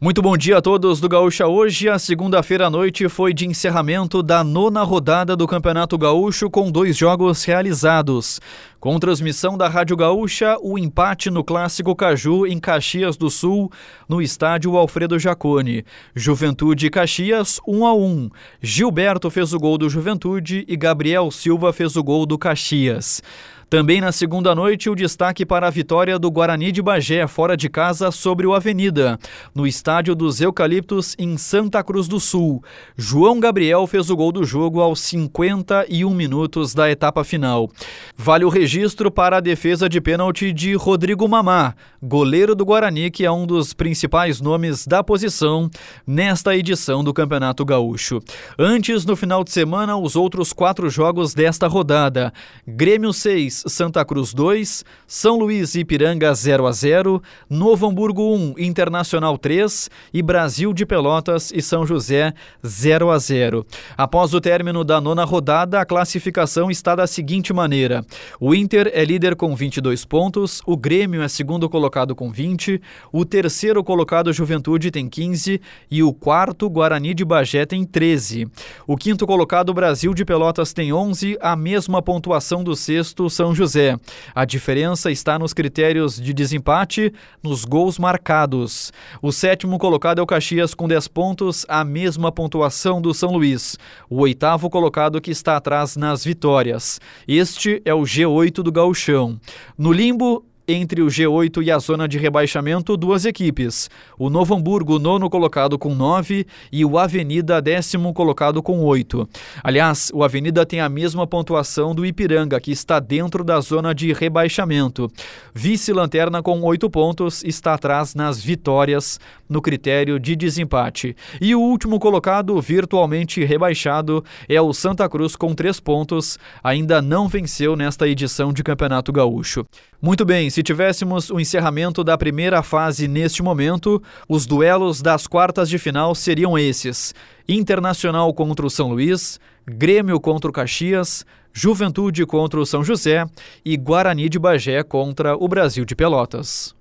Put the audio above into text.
Muito bom dia a todos do Gaúcha. Hoje, a segunda-feira à noite, foi de encerramento da nona rodada do Campeonato Gaúcho com dois jogos realizados. Com transmissão da Rádio Gaúcha, o empate no Clássico Caju em Caxias do Sul, no estádio Alfredo Jacone. Juventude Caxias 1 a 1. Gilberto fez o gol do Juventude e Gabriel Silva fez o gol do Caxias. Também na segunda noite, o destaque para a vitória do Guarani de Bagé, fora de casa, sobre o Avenida, no estádio dos Eucaliptos, em Santa Cruz do Sul. João Gabriel fez o gol do jogo aos 51 minutos da etapa final. Vale o registro para a defesa de pênalti de Rodrigo Mamá, goleiro do Guarani, que é um dos principais nomes da posição nesta edição do Campeonato Gaúcho. Antes, no final de semana, os outros quatro jogos desta rodada: Grêmio 6. Santa Cruz 2, São Luís e Ipiranga 0 a 0, Novo Hamburgo 1, Internacional 3 e Brasil de Pelotas e São José 0 a 0. Após o término da nona rodada, a classificação está da seguinte maneira: o Inter é líder com 22 pontos, o Grêmio é segundo colocado com 20, o terceiro colocado Juventude tem 15 e o quarto Guarani de Bagé tem 13. O quinto colocado Brasil de Pelotas tem 11, a mesma pontuação do sexto São José. A diferença está nos critérios de desempate, nos gols marcados. O sétimo colocado é o Caxias com 10 pontos, a mesma pontuação do São Luís. O oitavo colocado que está atrás nas vitórias. Este é o G8 do Gauchão. No limbo, entre o G8 e a zona de rebaixamento, duas equipes. O Novo Hamburgo, nono colocado com nove, e o Avenida, décimo colocado com oito. Aliás, o Avenida tem a mesma pontuação do Ipiranga, que está dentro da zona de rebaixamento. Vice-lanterna com oito pontos, está atrás nas vitórias no critério de desempate. E o último colocado, virtualmente rebaixado, é o Santa Cruz com três pontos, ainda não venceu nesta edição de Campeonato Gaúcho. Muito bem, se tivéssemos o encerramento da primeira fase neste momento, os duelos das quartas de final seriam esses: Internacional contra o São Luís, Grêmio contra o Caxias, Juventude contra o São José e Guarani de Bagé contra o Brasil de Pelotas.